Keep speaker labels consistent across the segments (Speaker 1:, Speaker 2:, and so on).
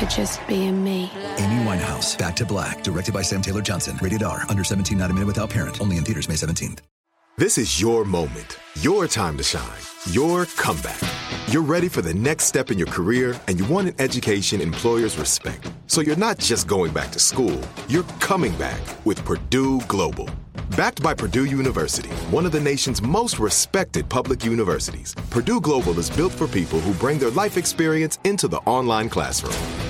Speaker 1: for just being me.
Speaker 2: Amy Winehouse, Back to Black, directed by Sam Taylor Johnson. Rated R, under 17, not a minute without parent. Only in theaters May 17th.
Speaker 3: This is your moment, your time to shine, your comeback. You're ready for the next step in your career, and you want an education employers respect. So you're not just going back to school, you're coming back with Purdue Global. Backed by Purdue University, one of the nation's most respected public universities, Purdue Global is built for people who bring their life experience into the online classroom.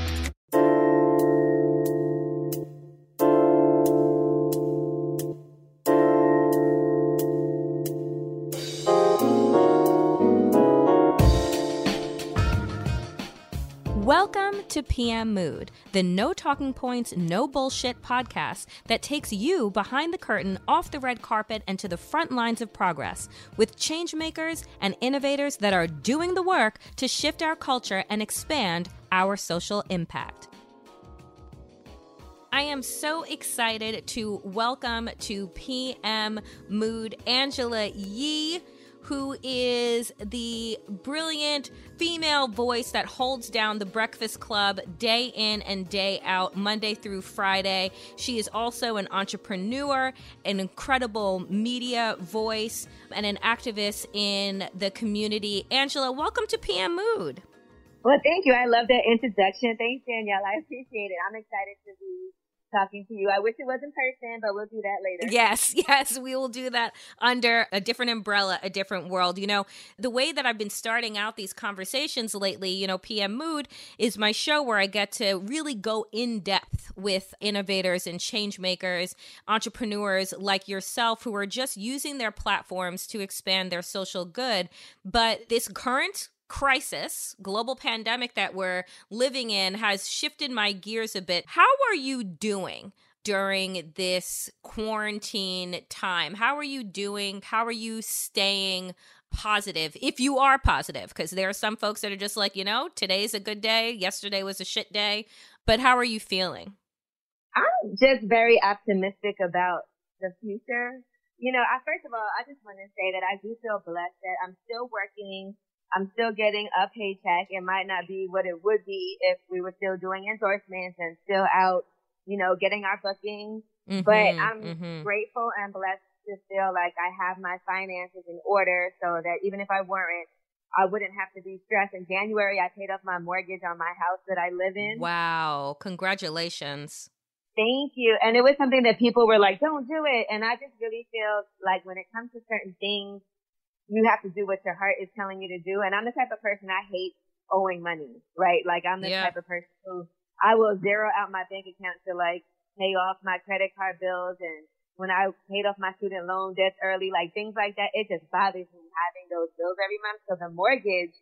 Speaker 4: PM Mood, the no talking points, no bullshit podcast that takes you behind the curtain, off the red carpet, and to the front lines of progress with changemakers and innovators that are doing the work to shift our culture and expand our social impact. I am so excited to welcome to PM Mood Angela Yee who is the brilliant female voice that holds down the Breakfast Club day in and day out, Monday through Friday. She is also an entrepreneur, an incredible media voice, and an activist in the community. Angela, welcome to PM Mood.
Speaker 5: Well, thank you. I love that introduction. Thanks, Danielle. I appreciate it. I'm excited to be talking to you. I wish it was in person, but we'll do that later.
Speaker 4: Yes, yes, we will do that under a different umbrella, a different world. You know, the way that I've been starting out these conversations lately, you know, PM Mood is my show where I get to really go in depth with innovators and change makers, entrepreneurs like yourself who are just using their platforms to expand their social good. But this current crisis, global pandemic that we're living in has shifted my gears a bit. How are you doing? During this quarantine time, how are you doing? How are you staying positive if you are positive? Because there are some folks that are just like, you know, today's a good day, yesterday was a shit day. But how are you feeling?
Speaker 5: I'm just very optimistic about the future. You know, I, first of all, I just want to say that I do feel blessed that I'm still working. I'm still getting a paycheck. It might not be what it would be if we were still doing endorsements and still out, you know, getting our bookings.
Speaker 4: Mhm,
Speaker 5: but I'm
Speaker 4: mhm.
Speaker 5: grateful and blessed to feel like I have my finances in order so that even if I weren't, I wouldn't have to be stressed. In January, I paid off my mortgage on my house that I live in.
Speaker 4: Wow, congratulations.
Speaker 5: Thank you. And it was something that people were like, don't do it. And I just really feel like when it comes to certain things, you have to do what your heart is telling you to do. And I'm the type of person I hate owing money, right? Like I'm the
Speaker 4: Yeah.
Speaker 5: type of person who I will zero out my bank account to like pay off my credit card bills and when I paid off my student loan debts early, like things like that, it just bothers me having those bills every month. So the mortgage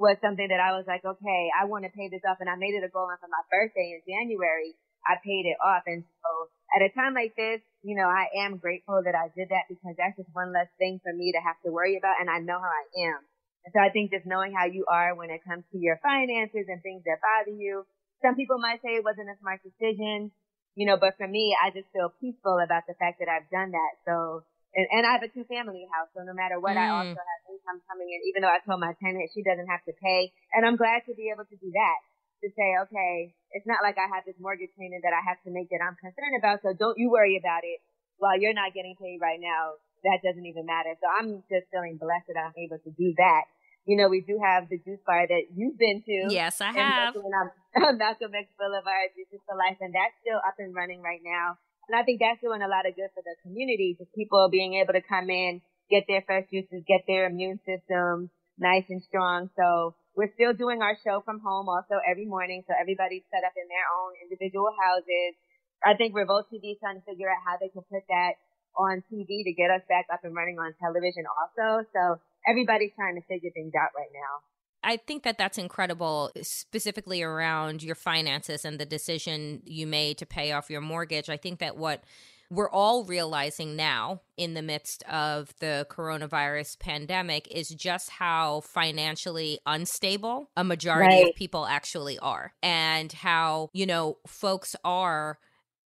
Speaker 5: was something that I was like, okay, I want to pay this off and I made it a goal and for my birthday in January, I paid it off. And so at a time like this, you know, I am grateful that I did that because that's just one less thing for me to have to worry about. And I know how I am. And so I think just knowing how you are when it comes to your finances and things that bother you. Some people might say it wasn't a smart decision, you know, but for me, I just feel peaceful about the fact that I've done that. So, and, and I have a two family house. So no matter what, I
Speaker 4: Mm.
Speaker 5: also have income coming in, even though I told my tenant she doesn't have to pay. And I'm glad to be able to do that to say, okay, it's not like I have this mortgage payment that I have to make that I'm concerned about. So don't you worry about it while you're not getting paid right now. That doesn't even matter. So I'm just feeling blessed that I'm able to do that. You know, we do have the juice bar that you've been to.
Speaker 4: Yes, I
Speaker 5: And
Speaker 4: have.
Speaker 5: when I'm Malcolm X Boulevard, Juices for Life, and that's still up and running right now. And I think that's doing a lot of good for the community, just people being able to come in, get their fresh juices, get their immune system nice and strong. So we're still doing our show from home also every morning. So everybody's set up in their own individual houses. I think Revolt TV is trying to figure out how they can put that on TV to get us back up and running on television also. So everybody's trying to figure things out right now.
Speaker 4: I think that that's incredible, specifically around your finances and the decision you made to pay off your mortgage. I think that what we're all realizing now in the midst of the coronavirus pandemic is just how financially unstable a majority right. of people actually are and how, you know, folks are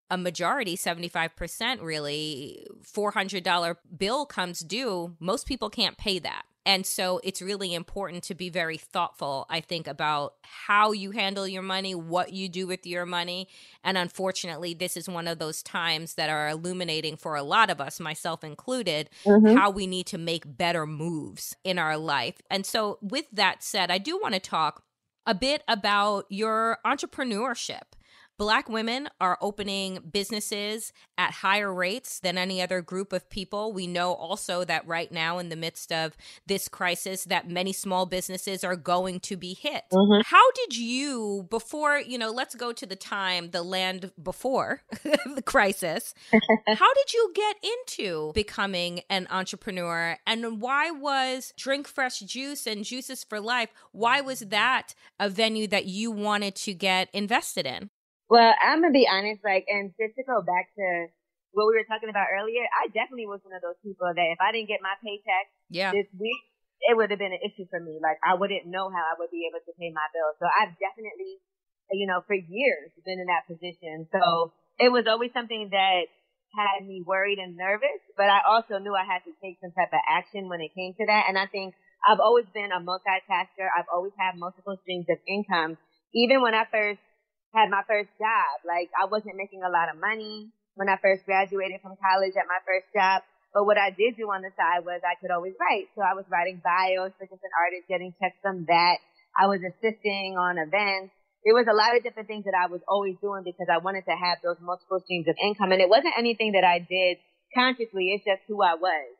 Speaker 4: a majority 75% really $400 bill comes due most people can't pay that and so it's really important to be very thoughtful, I think, about how you handle your money, what you do with your money. And unfortunately, this is one of those times that are illuminating for a lot of us, myself included, mm-hmm. how we need to make better moves in our life. And so, with that said, I do want to talk a bit about your entrepreneurship Black women are opening businesses at higher rates than any other group of people. We know also that right now, in the midst of this crisis, that many small businesses are going to be hit. Mm-hmm. How did you, before, you know, let's go to the time, the land before the crisis, how did you get into becoming an entrepreneur? And why was Drink Fresh Juice and Juices for Life, why was that a venue that you wanted to get invested in?
Speaker 5: Well, I'm gonna be honest, like, and just to go back to what we were talking about earlier, I definitely was one of those people that if I didn't get my paycheck yeah. this week, it would have been an issue for me. Like, I wouldn't know how I would be able to pay my bills. So I've definitely, you know, for years been in that position. So it was always something that had me worried and nervous, but I also knew I had to take some type of action when it came to that. And I think I've always been a multitasker. I've always had multiple streams of income. Even when I first had my first job. Like I wasn't making a lot of money when I first graduated from college at my first job. But what I did do on the side was I could always write. So I was writing bios for different artists, getting checks from that. I was assisting on events. There was a lot of different things that I was always doing because I wanted to have those multiple streams of income. And it wasn't anything that I did consciously. It's just who I was.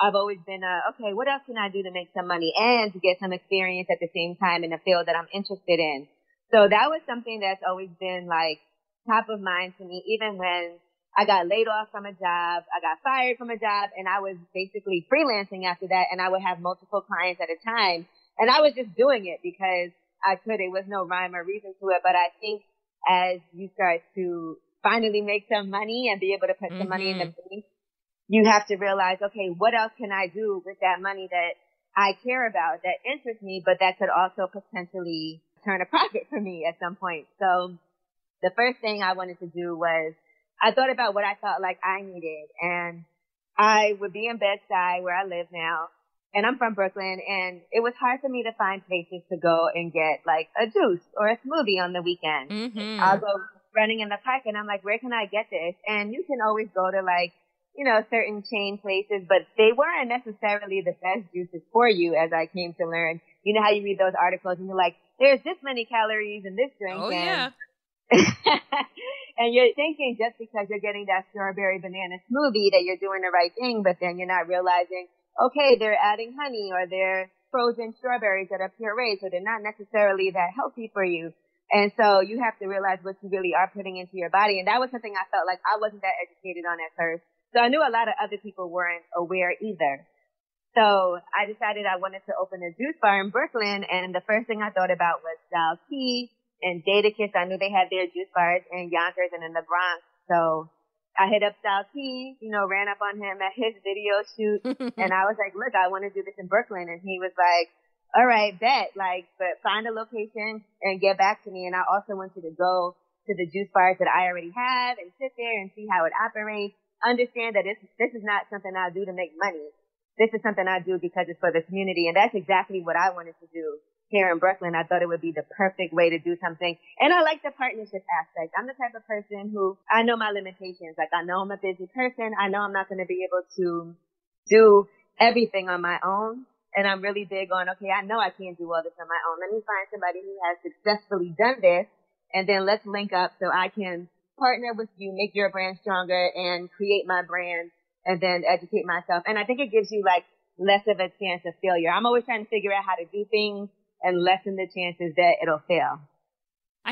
Speaker 5: I've always been, uh, okay, what else can I do to make some money and to get some experience at the same time in a field that I'm interested in? So that was something that's always been like top of mind to me, even when I got laid off from a job, I got fired from a job, and I was basically freelancing after that, and I would have multiple clients at a time. And I was just doing it because I could. It was no rhyme or reason to it. But I think as you start to finally make some money and be able to put mm-hmm. some money in the mm-hmm. bank, you have to realize, okay, what else can I do with that money that I care about, that interests me, but that could also potentially turn a profit for me at some point. So the first thing I wanted to do was I thought about what I felt like I needed and I would be in Bed-Stuy where I live now and I'm from Brooklyn and it was hard for me to find places to go and get like a juice or a smoothie on the weekend. Mm-hmm. I'll go running in the park and I'm like, where can I get this? And you can always go to like, you know, certain chain places, but they weren't necessarily the best juices for you as I came to learn. You know how you read those articles and you're like, there's this many calories in this drink.
Speaker 4: Oh, and, yeah.
Speaker 5: and you're thinking just because you're getting that strawberry banana smoothie that you're doing the right thing, but then you're not realizing, okay, they're adding honey or they're frozen strawberries that are pureed, so they're not necessarily that healthy for you. And so you have to realize what you really are putting into your body. And that was something I felt like I wasn't that educated on at first. So I knew a lot of other people weren't aware either. So I decided I wanted to open a juice bar in Brooklyn, and the first thing I thought about was Styles P and Jadakiss. I knew they had their juice bars in Yonkers and in the Bronx. So I hit up Styles P, you know, ran up on him at his video shoot, and I was like, look, I want to do this in Brooklyn. And he was like, all right, bet, like, but find a location and get back to me. And I also want you to go to the juice bars that I already have and sit there and see how it operates. Understand that this, this is not something I do to make money this is something I do because it's for the community. And that's exactly what I wanted to do here in Brooklyn. I thought it would be the perfect way to do something. And I like the partnership aspect. I'm the type of person who I know my limitations. Like I know I'm a busy person. I know I'm not going to be able to do everything on my own. And I'm really big on, okay, I know I can't do all this on my own. Let me find somebody who has successfully done this and then let's link up so I can partner with you, make your brand stronger and create my brand and then educate myself. And I think it gives you like less of a chance of failure. I'm always trying to figure out how to do things and lessen the chances that it'll fail.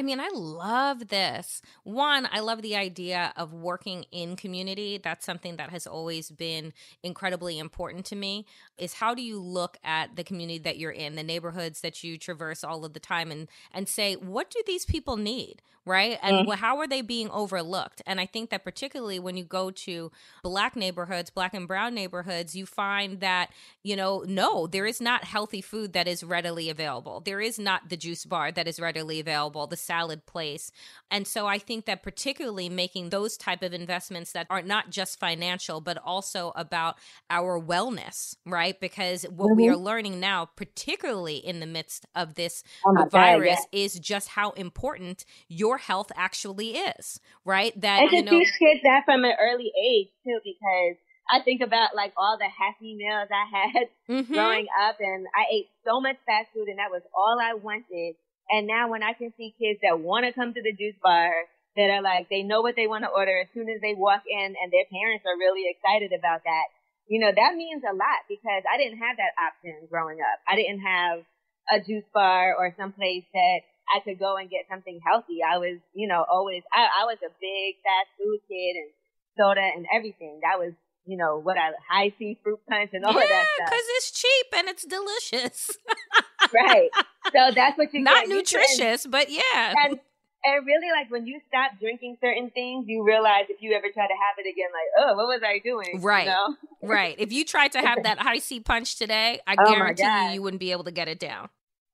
Speaker 4: I mean, I love this. One, I love the idea of working in community. That's something that has always been incredibly important to me. Is how do you look at the community that you're in, the neighborhoods that you traverse all of the time and and say, what do these people need? right? And mm. how are they being overlooked? And I think that particularly when you go to black neighborhoods, black and brown neighborhoods, you find that, you know, no, there is not healthy food that is readily available. There is not the juice bar that is readily available, the salad place. And so I think that particularly making those type of investments that are not just financial, but also about our wellness, right? Because what mm-hmm. we are learning now, particularly in the midst of this oh virus, God, yeah. is just how important your health actually is, right?
Speaker 5: That and to you know, teach kids that from an early age too, because I think about like all the happy meals I had mm-hmm. growing up, and I ate so much fast food, and that was all I wanted. And now when I can see kids that want to come to the juice bar, that are like they know what they want to order as soon as they walk in, and their parents are really excited about that. You know, that means a lot because I didn't have that option growing up. I didn't have a juice bar or some place that I could go and get something healthy. I was, you know, always, I, I was a big fast food kid and soda and everything. That was, you know, what I, Hi-C fruit punch and all
Speaker 4: yeah,
Speaker 5: of that stuff.
Speaker 4: cause it's cheap and it's delicious.
Speaker 5: right. So that's what you
Speaker 4: Not nutritious, but yeah.
Speaker 5: And, and really, like when you stop drinking certain things, you realize if you ever try to have it again, like, oh, what was I doing?
Speaker 4: Right,
Speaker 5: you know?
Speaker 4: right. If you tried to have that Hi-C punch today, I oh guarantee you, you wouldn't be able to get it down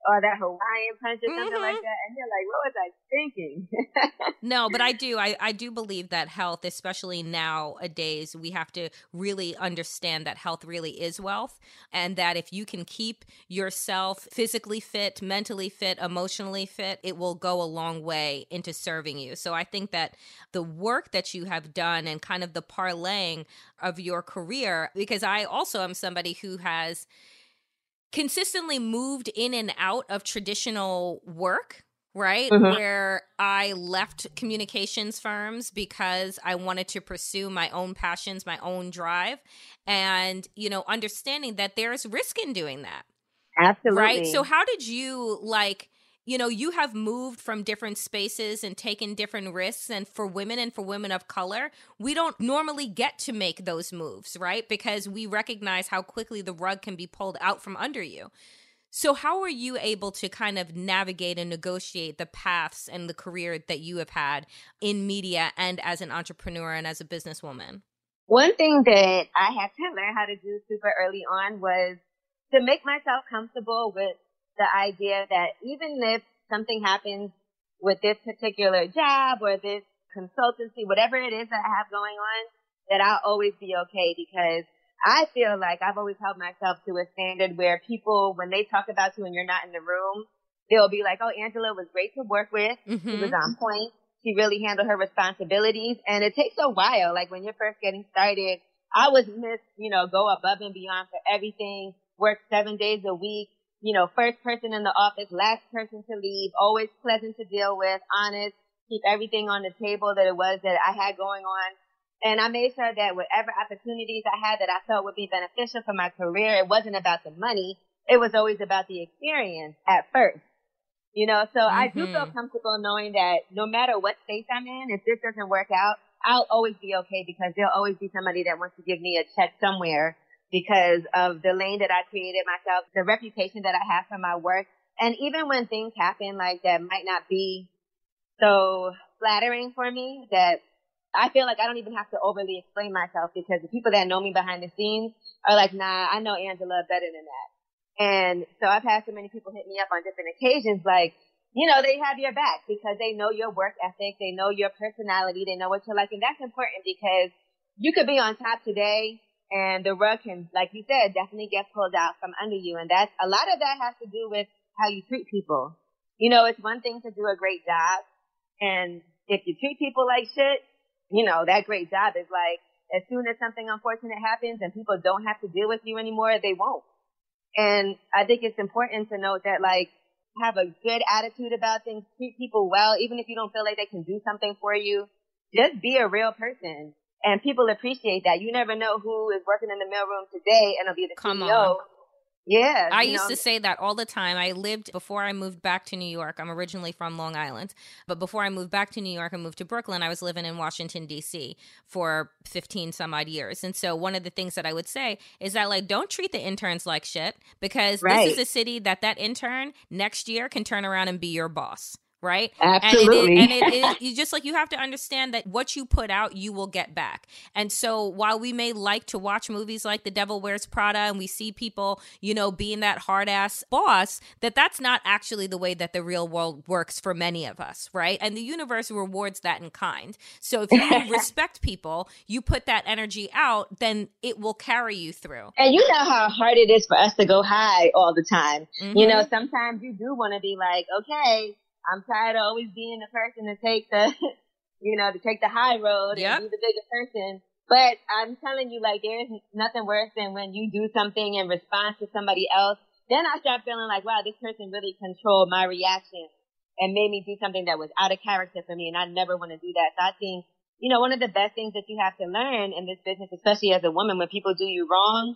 Speaker 5: or that Hawaiian punch or something mm-hmm. like that. And you're like, what was I thinking?
Speaker 4: no, but I do. I, I do believe that health, especially nowadays, we have to really understand that health really is wealth. And that if you can keep yourself physically fit, mentally fit, emotionally fit, it will go a long way into serving you. So I think that the work that you have done and kind of the parlaying of your career, because I also am somebody who has consistently moved in and out of traditional work right? Mm-hmm. Where I left communications firms because I wanted to pursue my own passions, my own drive, and, you know, understanding that there's risk in doing that.
Speaker 5: Absolutely.
Speaker 4: Right. So, how did you like you know, you have moved from different spaces and taken different risks. And for women and for women of color, we don't normally get to make those moves, right? Because we recognize how quickly the rug can be pulled out from under you. So, how are you able to kind of navigate and negotiate the paths and the career that you have had in media and as an entrepreneur and as a businesswoman?
Speaker 5: One thing that I had to learn how to do super early on was to make myself comfortable with the idea that even if something happens with this particular job or this consultancy, whatever it is that I have going on, that I'll always be okay because I feel like I've always held myself to a standard where people, when they talk about you and you're not in the room, they'll be like, oh, Angela was great to work with. Mm-hmm. She was on point. She really handled her responsibilities. And it takes a while. Like when you're first getting started, I was miss, you know, go above and beyond for everything, work seven days a week, you know, first person in the office, last person to leave, always pleasant to deal with, honest, keep everything on the table that it was that I had going on. And I made sure that whatever opportunities I had that I felt would be beneficial for my career, it wasn't about the money. It was always about the experience at first. You know, so mm-hmm. I do feel mm-hmm. comfortable knowing that no matter what space I'm in, if this doesn't work out, I'll always be okay because there'll always be somebody that wants to give me a check somewhere because of the lane that I created myself, the reputation that I have for my work. And even when things happen like that might not be so flattering for me that I feel like I don't even have to overly explain myself because the people that know me behind the scenes are like, nah, I know Angela better than that. And so I've had so many people hit me up on different occasions like, you know, they have your back because they know your work ethic, they know your personality, they know what you're like. And that's important because you could be on top today and the rug can, like you said, definitely get pulled out from under you. And that's a lot of that has to do with how you treat people. You know, it's one thing to do a great job, and if you treat people like shit, you know that great job is like as soon as something unfortunate happens and people don't have to deal with you anymore, they won't. And I think it's important to note that like have a good attitude about things, treat people well, even if you don't feel like they can do something for you. Just be a real person. And people appreciate that. You never know who is working in the mailroom today and it'll be the
Speaker 4: Come
Speaker 5: CEO.
Speaker 4: on.
Speaker 5: Yeah.
Speaker 4: I used
Speaker 5: know,
Speaker 4: to say that all the time. I lived before I moved back to New York. I'm originally from Long Island, but before I moved back to New York and moved to Brooklyn, I was living in Washington D.C. for 15 some odd years. And so one of the things that I would say is that like don't treat the interns like shit because
Speaker 5: Right.
Speaker 4: this is a city that that intern next year can turn around and be your boss. Right,
Speaker 5: Absolutely.
Speaker 4: and it is, and it is you just like you have to understand that what you put out, you will get back. And so while we may like to watch movies like The Devil Wears Prada, and we see people, you know, being that hard ass boss, that that's not actually the way that the real world works for many of us, right? And the universe rewards that in kind. So if you respect people, you put that energy out, then it will carry you through.
Speaker 5: And you know how hard it is for us to go high all the time. You
Speaker 4: Mhm.
Speaker 5: know, sometimes you do want to be like, okay, I'm tired of always being the person to take the, you know, to take the high road
Speaker 4: Yep.
Speaker 5: and be the bigger person. But I'm telling you, like, there's nothing worse than when you do something in response to somebody else. Then I start feeling like, wow, this person really controlled my reaction and made me do something that was out of character for me. And I never want to do that. So I think, you know, one of the best things that you have to learn in this business, especially as a woman, when people do you wrong,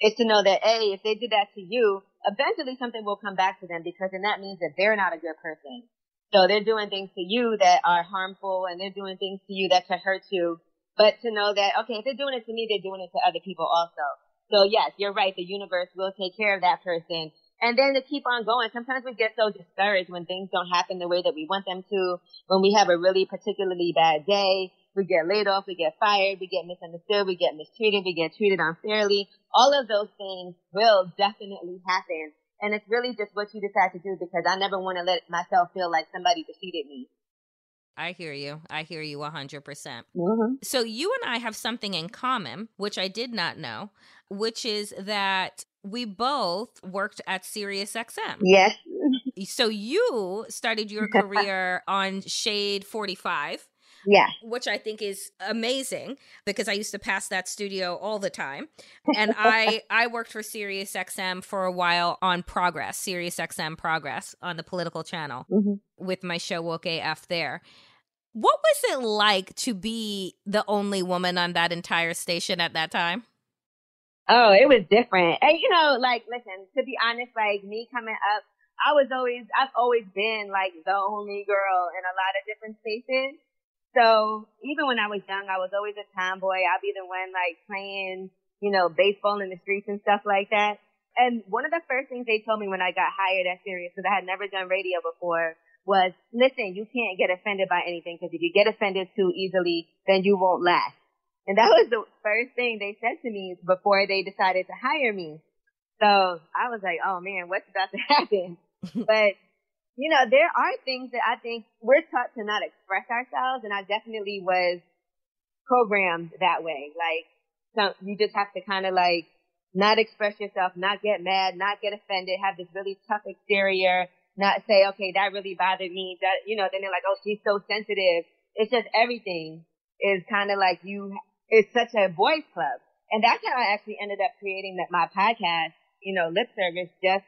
Speaker 5: is to know that A, if they did that to you, eventually something will come back to them because then that means that they're not a good person. So they're doing things to you that are harmful and they're doing things to you that could hurt you. But to know that, okay, if they're doing it to me, they're doing it to other people also. So yes, you're right. The universe will take care of that person. And then to keep on going, sometimes we get so discouraged when things don't happen the way that we want them to, when we have a really particularly bad day, we get laid off, we get fired, we get misunderstood, we get mistreated, we get treated unfairly. All of those things will definitely happen. And it's really just what you decide to do because I never want to let myself feel like somebody defeated me.
Speaker 4: I hear you. I hear you 100%.
Speaker 5: Mm-hmm.
Speaker 4: So you and I have something in common, which I did not know, which is that we both worked at SiriusXM.
Speaker 5: Yes.
Speaker 4: So you started your career on Shade 45,
Speaker 5: Yeah.
Speaker 4: which I think is amazing because I used to pass that studio all the time. And I I worked for SiriusXM for a while on Progress, SiriusXM Progress on the political channel
Speaker 5: Mhm.
Speaker 4: with my show Woke AF there. What was it like to be the only woman on that entire station at that time?
Speaker 5: Oh, it was different. And you know, like, listen, to be honest, like me coming up, I was always, I've always been like the only girl in a lot of different spaces. So even when I was young, I was always a tomboy. I'd be the one like playing, you know, baseball in the streets and stuff like that. And one of the first things they told me when I got hired at Sirius, because I had never done radio before, was, listen, you can't get offended by anything because if you get offended too easily, then you won't last. And that was the first thing they said to me before they decided to hire me. So I was like, oh man, what's about to happen? but, you know, there are things that I think we're taught to not express ourselves and I definitely was programmed that way. Like, you just have to kind of like not express yourself, not get mad, not get offended, have this really tough exterior, not say, okay, that really bothered me. That, you know, then they're like, oh, she's so sensitive. It's just everything is kind of like you, it's such a boys club. And that's how I actually ended up creating that my podcast, you know, lip service just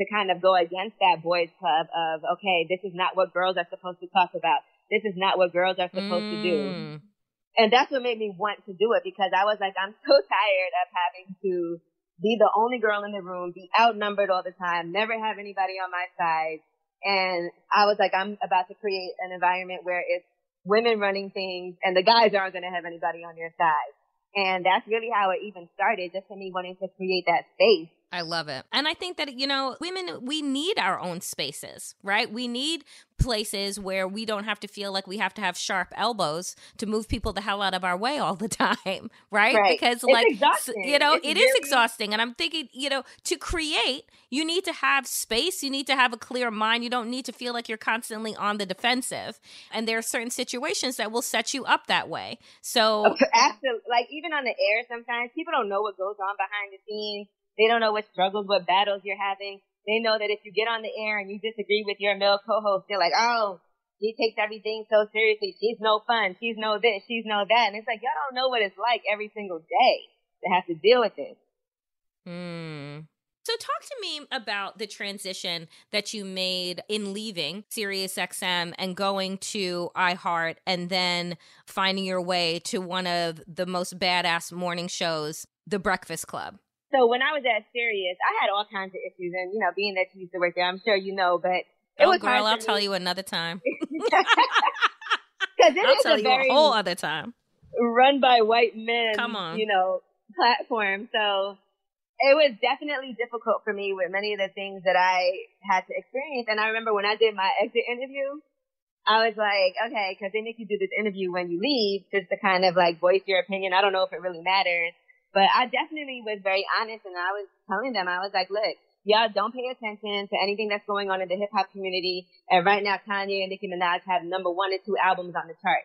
Speaker 5: to kind of go against that boys club of, okay, this is not what girls are supposed to talk about. This is not what girls are supposed to do.
Speaker 4: Mm.
Speaker 5: And that's what made me want to do it because I was like, I'm so tired of having to be the only girl in the room, be outnumbered all the time, never have anybody on my side. And I was like, I'm about to create an environment where it's women running things and the guys aren't going to have anybody on their side. And that's really how it even started, just for me wanting to create that space.
Speaker 4: I love it. And I think that, you know, women, we need our own spaces, right? We need places where we don't have to feel like we have to have sharp elbows to move people the hell out of our way all the time, right?
Speaker 5: Right.
Speaker 4: Because,
Speaker 5: It's
Speaker 4: like,
Speaker 5: exhausting.
Speaker 4: you know,
Speaker 5: It's
Speaker 4: it is
Speaker 5: really-
Speaker 4: exhausting. And I'm thinking, you know, to create, you need to have space, you need to have a clear mind. You don't need to feel like you're constantly on the defensive. And there are certain situations that will set you up that way. So,
Speaker 5: Absolutely. Like even on the air, sometimes people don't know what goes on behind the scenes. They don't know what struggles, what battles you're having. They know that if you get on the air and you disagree with your male co-host, they're like, oh, she takes everything so seriously. She's no fun. She's no this. She's no that. And it's like, y'all don't know what it's like every single day to have to deal with this.
Speaker 4: Hmm. So, talk to me about the transition that you made in leaving SiriusXM and going to iHeart and then finding your way to one of the most badass morning shows, The Breakfast Club.
Speaker 5: So, when I was at Sirius, I had all kinds of issues. And, you know, being that you used to work there, I'm sure you know, but it
Speaker 4: oh,
Speaker 5: was
Speaker 4: girl, I'll tell you another time.
Speaker 5: Because it
Speaker 4: I'll
Speaker 5: is
Speaker 4: tell
Speaker 5: a
Speaker 4: you a whole other time.
Speaker 5: run by white men,
Speaker 4: Come on.
Speaker 5: you know, platform. So it was definitely difficult for me with many of the things that I had to experience. And I remember when I did my exit interview, I was like, okay, cause they make you do this interview when you leave just to kind of like voice your opinion. I don't know if it really matters, but I definitely was very honest and I was telling them, I was like, look, y'all don't pay attention to anything that's going on in the hip hop community. And right now, Kanye and Nicki Minaj have number one and two albums on the chart.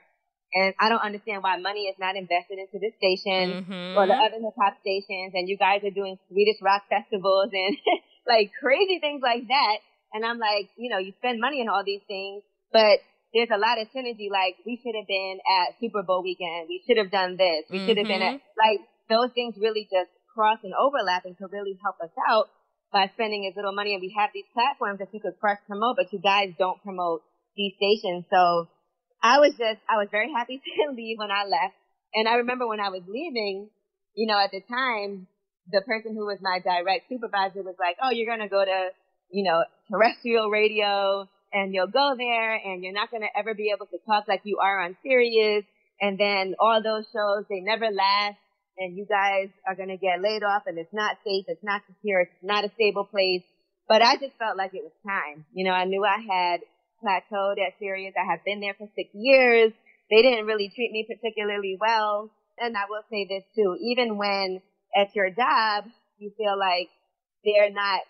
Speaker 5: And I don't understand why money is not invested into this station
Speaker 4: Mhm.
Speaker 5: or the other hip hop stations. And you guys are doing Swedish rock festivals and like crazy things like that. And I'm like, you know, you spend money on all these things, but there's a lot of synergy. Like we should have been at Super Bowl weekend. We should have done this. We should have been at like those things really just cross and overlap and could really help us out by spending as little money. And we have these platforms that you could cross promote, but you guys don't promote these stations. So I was just, I was very happy to leave when I left. And I remember when I was leaving, you know, at the time, the person who was my direct supervisor was like, oh, you're going to go to, you know, terrestrial radio and you'll go there and you're not going to ever be able to talk like you are on Sirius. And then all those shows, they never last and you guys are going to get laid off and it's not safe. It's not secure. It's not a stable place. But I just felt like it was time. You know, I knew I had plateaued at Sirius. I had been there for six years. They didn't really treat me particularly well. And I will say this too, even when at your job, you feel like they're not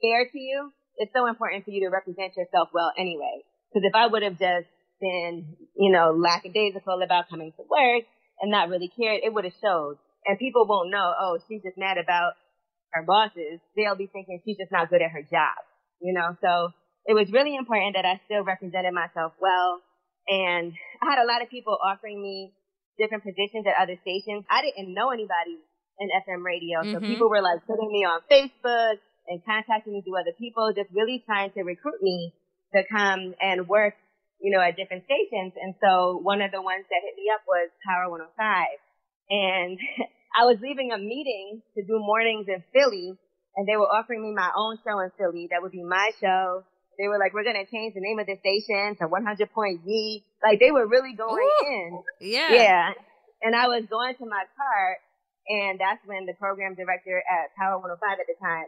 Speaker 5: fair to you, it's so important for you to represent yourself well anyway. Because if I would have just been, you know, lackadaisical about coming to work and not really cared, it would have showed. And people won't know, oh, she's just mad about her bosses. They'll be thinking she's just not good at her job, you know? So it was really important that I still represented myself well. And I had a lot of people offering me different positions at other stations. I didn't know anybody in FM radio. So
Speaker 4: Mhm.
Speaker 5: people were like putting me on Facebook and contacting me through other people, just really trying to recruit me to come and work, you know, at different stations. And so one of the ones that hit me up was Power 105. And I was leaving a meeting to do mornings in Philly and they were offering me my own show in Philly. That would be my show. They were like, we're going to change the name of the station to 100 Point Ye. Like they were really going
Speaker 4: Ooh.
Speaker 5: in.
Speaker 4: Yeah.
Speaker 5: Yeah. And I was going to my car and that's when the program director at Power 105 at the time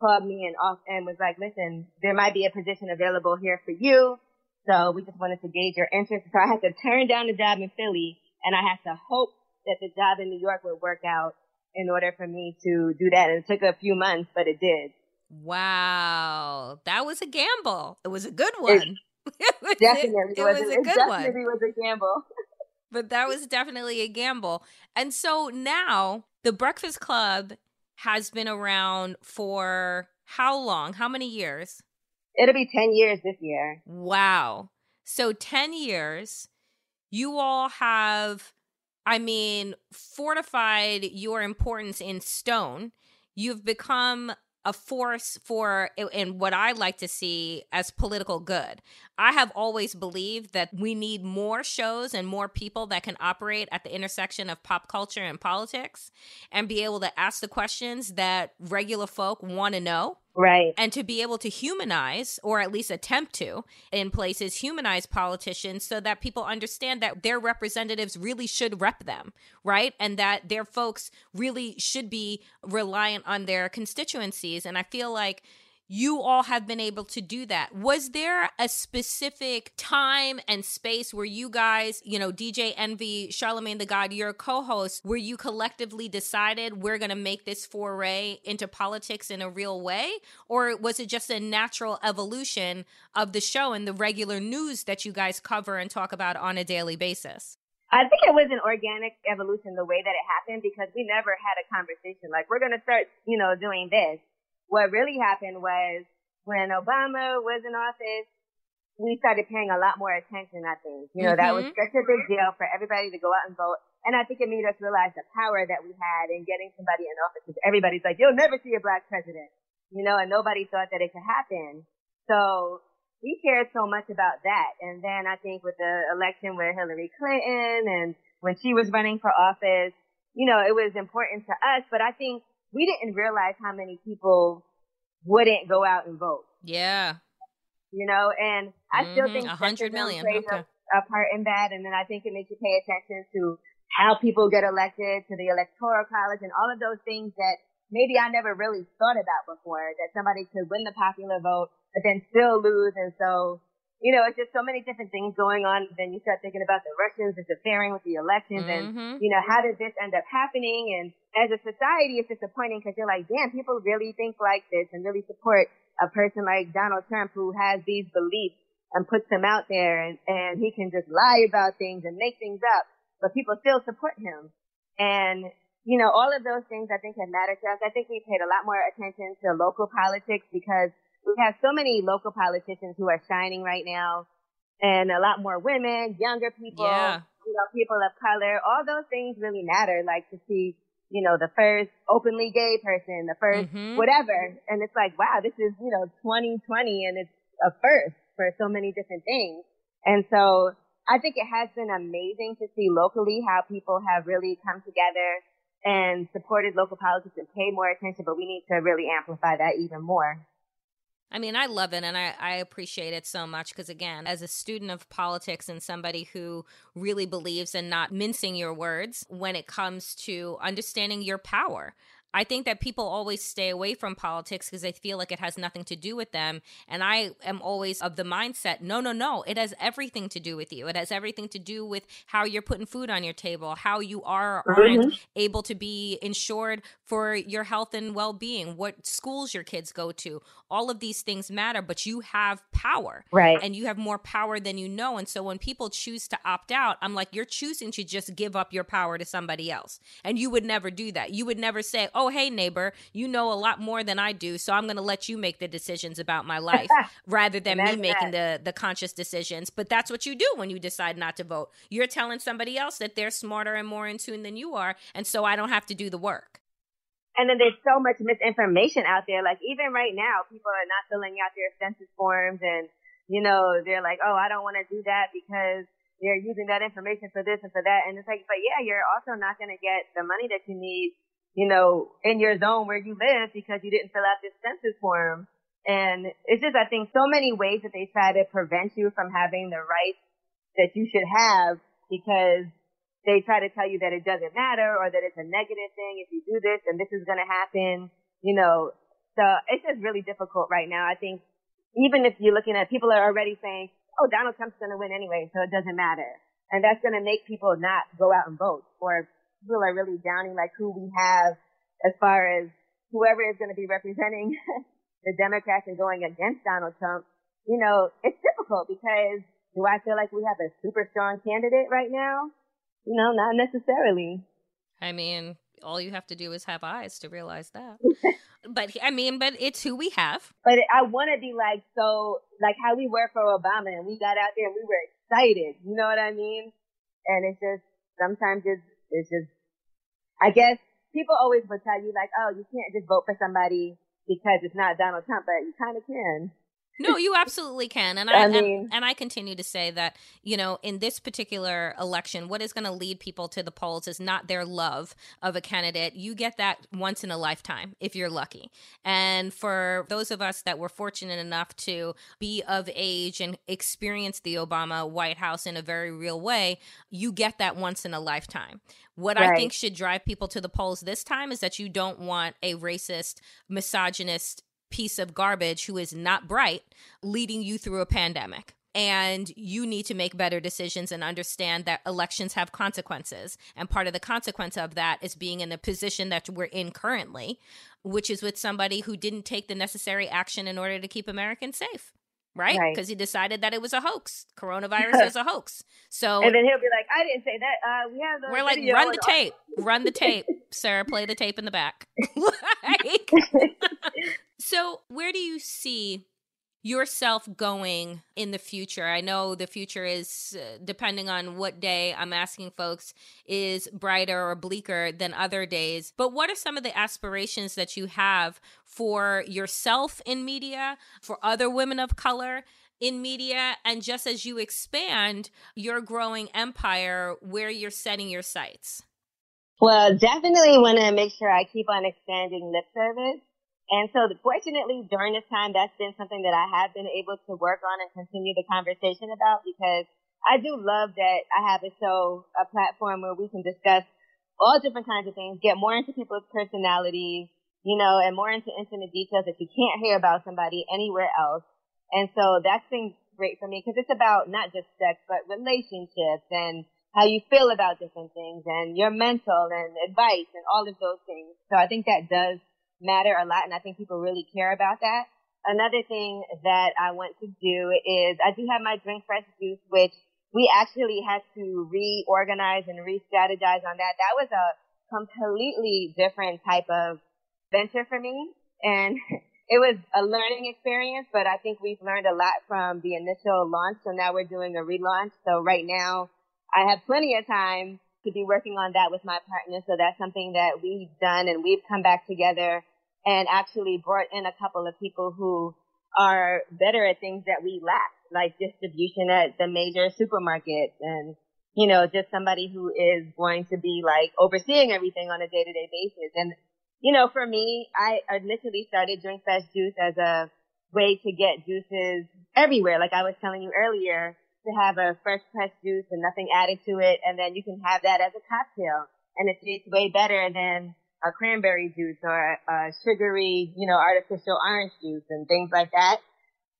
Speaker 5: called me and off and was like, listen, there might be a position available here for you. So we just wanted to gauge your interest. So I had to turn down the job in Philly and I had to hope that the job in New York would work out in order for me to do that. And it took a few months, but it did.
Speaker 4: Wow. That was a gamble. It was a good one. It was,
Speaker 5: Definitely
Speaker 4: it, was
Speaker 5: was,
Speaker 4: a
Speaker 5: it
Speaker 4: good one.
Speaker 5: definitely was a gamble.
Speaker 4: but that was definitely a gamble. And so now the Breakfast Club has been around for how long? How many years?
Speaker 5: It'll be 10 years this year.
Speaker 4: Wow. So 10 years, you all have, I mean, fortified your importance in stone. You've become a force for in what I like to see as political good. I have always believed that we need more shows and more people that can operate at the intersection of pop culture and politics and be able to ask the questions that regular folk want to know
Speaker 5: Right.
Speaker 4: and to be able to humanize or at least attempt to in places humanize politicians so that people understand that their representatives really should rep them right and that their folks really should be reliant on their constituencies and i feel like you all have been able to do that. Was there a specific time and space where you guys, you know, DJ Envy, Charlemagne the God, your co host, where you collectively decided we're going to make this foray into politics in a real way? Or was it just a natural evolution of the show and the regular news that you guys cover and talk about on a daily basis?
Speaker 5: I think it was an organic evolution the way that it happened because we never had a conversation like we're going to start, you know, doing this. What really happened was when Obama was in office, we started paying a lot more attention, I think. You know, that was
Speaker 4: Mhm.
Speaker 5: such a big deal for everybody to go out and vote. And I think it made us realize the power that we had in getting somebody in office because everybody's like, you'll never see a black president, you know, and nobody thought that it could happen. So we cared so much about that. And then I think with the election with Hillary Clinton and when she was running for office, you know, it was important to us, but I think we didn't realize how many people wouldn't go out and vote.
Speaker 4: Yeah.
Speaker 5: You know, and I
Speaker 4: mm-hmm.
Speaker 5: still think
Speaker 4: a hundred million
Speaker 5: plays
Speaker 4: okay.
Speaker 5: a, a part in that. And then I think it makes you pay attention to how people get elected to the electoral college and all of those things that maybe I never really thought about before that somebody could win the popular vote, but then still lose. And so, you know, it's just so many different things going on. Then you start thinking about the Russians interfering with the elections
Speaker 4: mm-hmm.
Speaker 5: and, you know, how did this end up happening? And as a society, it's disappointing because you're like, damn, people really think like this and really support a person like Donald Trump who has these beliefs and puts them out there and, and he can just lie about things and make things up but people still support him. And, you know, all of those things I think have mattered to us. I think we paid a lot more attention to local politics because we have so many local politicians who are shining right now and a lot more women, younger people,
Speaker 4: yeah.
Speaker 5: you know, people of color. All those things really matter, like to see, you know, the first openly gay person, the 1st
Speaker 4: mm-hmm.
Speaker 5: whatever. And it's like, wow, this is, you know, 2020 and it's a first for so many different things. And so I think it has been amazing to see locally how people have really come together and supported local politics and paid more attention, but we need to really amplify that even more.
Speaker 4: I mean, I love it and I, I appreciate it so much because, again, as a student of politics and somebody who really believes in not mincing your words when it comes to understanding your power, I think that people always stay away from politics because they feel like it has nothing to do with them. And I am always of the mindset no, no, no. It has everything to do with you. It has everything to do with how you're putting food on your table, how you are or aren't
Speaker 5: Mm-hmm.
Speaker 4: able to be insured for your health and well being, what schools your kids go to. All of these things matter, but you have power.
Speaker 5: Right.
Speaker 4: And you have more power than you know. And so when people choose to opt out, I'm like, you're choosing to just give up your power to somebody else. And you would never do that. You would never say, oh, hey, neighbor, you know a lot more than I do. So I'm going to let you make the decisions about my life rather than me making the, the conscious decisions. But that's what you do when you decide not to vote. You're telling somebody else that they're smarter and more in tune than you are. And so I don't have to do the work.
Speaker 5: And then there's so much misinformation out there. Like even right now, people are not filling out their census forms and, you know, they're like, oh, I don't want to do that because they're using that information for this and for that. And it's like, but yeah, you're also not going to get the money that you need, you know, in your zone where you live because you didn't fill out this census form. And it's just, I think so many ways that they try to prevent you from having the rights that you should have because they try to tell you that it doesn't matter or that it's a negative thing if you do this and this is going to happen, you know. So it's just really difficult right now. I think even if you're looking at people are already saying, oh, Donald Trump's going to win anyway, so it doesn't matter. And that's going to make people not go out and vote or people are really downing like who we have as far as whoever is going to be representing the Democrats and going against Donald Trump. You know, it's difficult because do I feel like we have a super strong candidate right now? You know, not necessarily.
Speaker 4: I mean, all you have to do is have eyes to realize that. but I mean, but it's who we have.
Speaker 5: But I want to be like so, like how we were for Obama, and we got out there and we were excited. You know what I mean? And it's just sometimes it's it's just. I guess people always would tell you like, oh, you can't just vote for somebody because it's not Donald Trump, but you kind of can.
Speaker 4: No, you absolutely can. And I,
Speaker 5: I mean,
Speaker 4: and, and, I continue to say that, you know, in this particular election, what is going to lead people to the polls is not their love of a candidate. You get that once in a lifetime if you're lucky. And for those of us that were fortunate enough to be of age and experience the Obama White House in a very real way, you get that once in a lifetime. What right. I think should drive people to the polls this time is that you don't want a racist, misogynist piece of garbage who is not bright leading you through a pandemic. And you need to make better decisions and understand that elections have consequences. And part of the consequence of that is being in the position that we're in currently, which is with somebody who didn't take the necessary action in order to keep Americans safe right? Because right. he decided that it was a hoax. Coronavirus is a hoax. So
Speaker 5: and then he'll be like, "I didn't say that. Uh, we have
Speaker 4: we're like, run the tape, run the tape, sir. Play the tape in the back." like, so, where do you see yourself going in the future? I know the future is, uh, depending on what day I'm asking folks, is brighter or bleaker than other days. But what are some of the aspirations that you have for yourself in media, for other women of color? in media and just as you expand your growing empire where you're setting your sights?
Speaker 5: Well, definitely want to make sure I keep on expanding lip service. And so fortunately during this time, that's been something that I have been able to work on and continue the conversation about because I do love that I have a show, a platform where we can discuss all different kinds of things, get more into people's personalities, you know, and more into intimate details that you can't hear about somebody anywhere else. And so that's been great for me because it's about not just sex, but relationships and how you feel about different things and your mental and advice and all of those things. So I think that does matter a lot and I think people really care about that. Another thing that I want to do is I do have my Drink Fresh juice, which we actually had to reorganize and re-strategize on that. That was a completely different type of venture for me. And it was a learning experience, but I think we've learned a lot from the initial launch. So now we're doing a relaunch. So right now I have plenty of time to be working on that with my partner. So that's something that we've done and we've come back together and actually brought in a couple of people who are better at things that we lack, like distribution at the major supermarkets and, you know, just somebody who is going to be like overseeing everything on a day to day basis. And you know, for me, I initially started Drink Fresh Juice as a way to get juices everywhere. Like I was telling you earlier, to have a fresh pressed juice and nothing added to it, and then you can have that as a cocktail, and it tastes way better than a cranberry juice or a sugary, you know, artificial orange juice and things like that.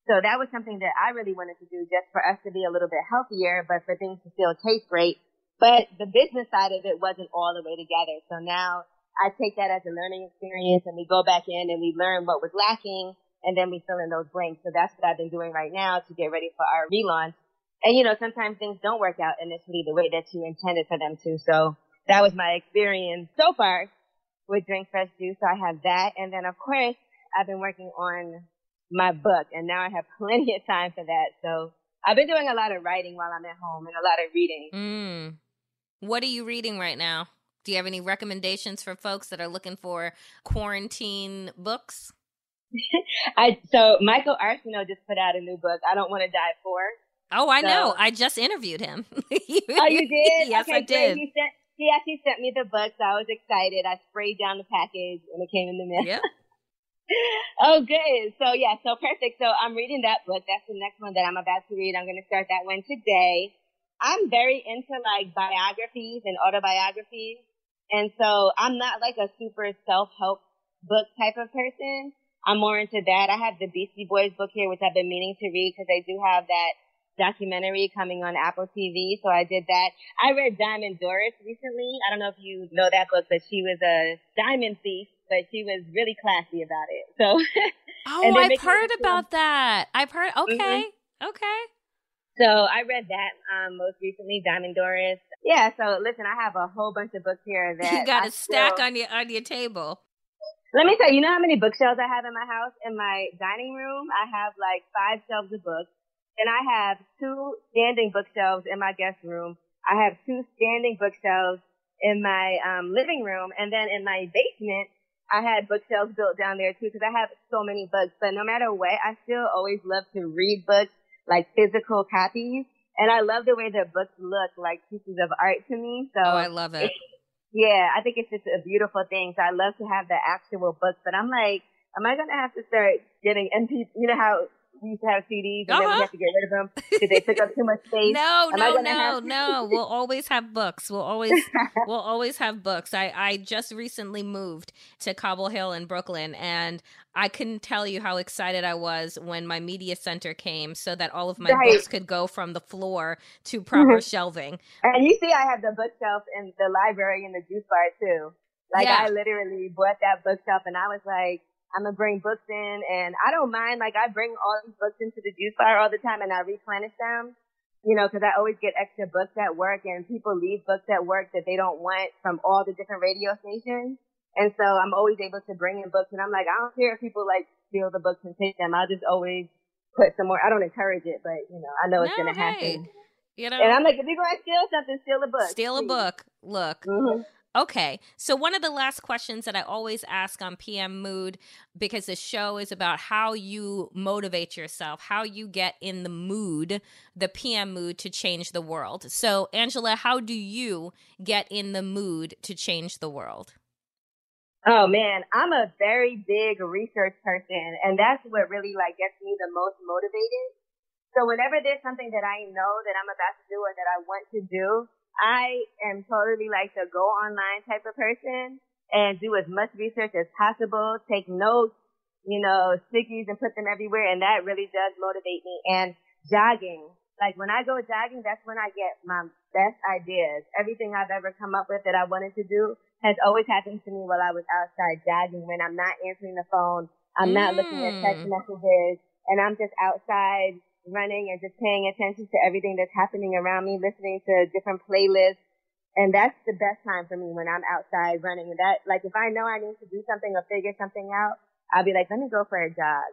Speaker 5: So that was something that I really wanted to do just for us to be a little bit healthier, but for things to still taste great. But the business side of it wasn't all the way together. So now I take that as a learning experience and we go back in and we learn what was lacking and then we fill in those blanks. So that's what I've been doing right now to get ready for our relaunch. And you know, sometimes things don't work out initially the way that you intended for them to. So that was my experience so far with Drink Fresh Juice. So I have that. And then of course, I've been working on my book and now I have plenty of time for that. So I've been doing a lot of writing while I'm at home and a lot of reading.
Speaker 4: Mm. What are you reading right now? Do you have any recommendations for folks that are looking for quarantine books?
Speaker 5: I so Michael Arceneaux just put out a new book. I don't want to die poor.
Speaker 4: Oh, I so. know. I just interviewed him.
Speaker 5: oh, you did?
Speaker 4: yes,
Speaker 5: okay,
Speaker 4: I did.
Speaker 5: He, sent, he actually sent me the book, so I was excited. I sprayed down the package when it came in the mail.
Speaker 4: Yeah.
Speaker 5: oh, good. So yeah, so perfect. So I'm reading that book. That's the next one that I'm about to read. I'm going to start that one today. I'm very into like biographies and autobiographies. And so I'm not like a super self-help book type of person. I'm more into that. I have the Beastie Boys book here, which I've been meaning to read because they do have that documentary coming on Apple TV. So I did that. I read Diamond Doris recently. I don't know if you know that book, but she was a diamond thief, but she was really classy about it. So.
Speaker 4: Oh, I've heard about that. I've heard. Okay. Mm-hmm. Okay.
Speaker 5: So I read that um, most recently, Diamond Doris. Yeah. So listen, I have a whole bunch of books here that
Speaker 4: you got
Speaker 5: a
Speaker 4: stack on your on your table.
Speaker 5: Let me tell you, you know how many bookshelves I have in my house? In my dining room, I have like five shelves of books. And I have two standing bookshelves in my guest room. I have two standing bookshelves in my um, living room. And then in my basement, I had bookshelves built down there too because I have so many books. But no matter what, I still always love to read books like physical copies. And I love the way the books look like pieces of art to me. So
Speaker 4: oh, I love it.
Speaker 5: Yeah, I think it's just a beautiful thing. So I love to have the actual books, but I'm like, am I going to have to start getting MP? You know how we used to have CDs and uh-huh. then we uh-huh. have to get rid of them because they took up too much space.
Speaker 4: No, Am no, no, no. We'll always have books. We'll always we'll always have books. I I just recently moved to Cobble Hill in Brooklyn and I couldn't tell you how excited I was when my media center came so that all of my right. books could go from the floor to proper mm-hmm. shelving.
Speaker 5: And you see I have the bookshelf in the library in the juice bar too. Like yeah. I literally bought that bookshelf and I was like I'm gonna bring books in and I don't mind, like I bring all these books into the juice bar all the time and I replenish them, you know, cause I always get extra books at work and people leave books at work that they don't want from all the different radio stations. And so I'm always able to bring in books and I'm like, I don't care if people like steal the books and take them. I'll just always put some more. I don't encourage it, but you know, I know it's
Speaker 4: No,
Speaker 5: gonna
Speaker 4: hey,
Speaker 5: happen.
Speaker 4: You know,
Speaker 5: And I'm like, if you're gonna steal something, steal a book.
Speaker 4: steal a book. Look,
Speaker 5: Mhm.
Speaker 4: Okay, so one of the last questions that I always ask on PM Mood, because the show is about how you motivate yourself, how you get in the mood, the PM mood to change the world. So, Angela, how do you get in the mood to change the world?
Speaker 5: Oh man, I'm a very big research person, and that's what really like gets me the most motivated. So whenever there's something that I know that I'm about to do or that I want to do, I am totally like the go online type of person and do as much research as possible, take notes, you know, stickies and put them everywhere, and that really does motivate me. And jogging, like when I go jogging, that's when I get my best ideas. Everything I've ever come up with that I wanted to do has always happened to me while I was outside jogging when I'm not answering the phone, I'm not looking at text
Speaker 4: Mm.
Speaker 5: messages, and I'm just outside running and just paying attention to everything that's happening around me, listening to different playlists. And that's the best time for me when I'm outside running. And That, like, if I know I need to do something or figure something out, I'll be like, let me go for a jog.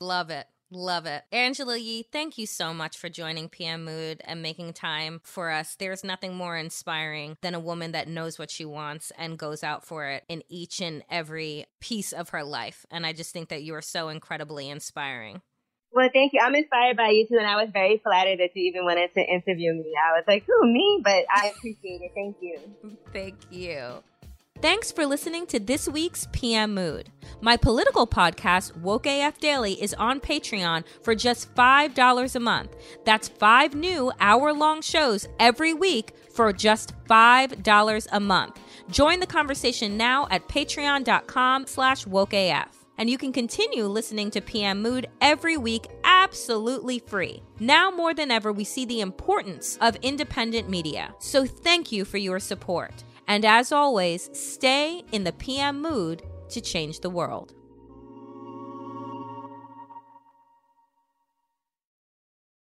Speaker 4: Love it. Love it. Angela Yee, thank you so much for joining PM Mood and making time for us. There's nothing more inspiring than a woman that knows what she wants and goes out for it in each and every piece of her life. And I just think that you are so incredibly inspiring.
Speaker 5: Well, thank you. I'm inspired by you too, and I was very flattered that you even wanted to interview me. I was like, who, me? But I appreciate it. Thank you.
Speaker 4: Thank you. Thanks for listening to this week's PM Mood. My political podcast, Woke AF Daily, is on Patreon for just $5 a month. That's five new hour long shows every week for just $5 a month. Join the conversation now at patreon.com slash wokeaf. And you can continue listening to PM Mood every week absolutely free. Now more than ever, we see the importance of independent media. So thank you for your support. And as always, stay in the PM mood to change the world.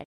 Speaker 6: it.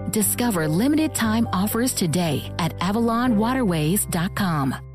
Speaker 7: Discover limited time offers today at AvalonWaterways.com.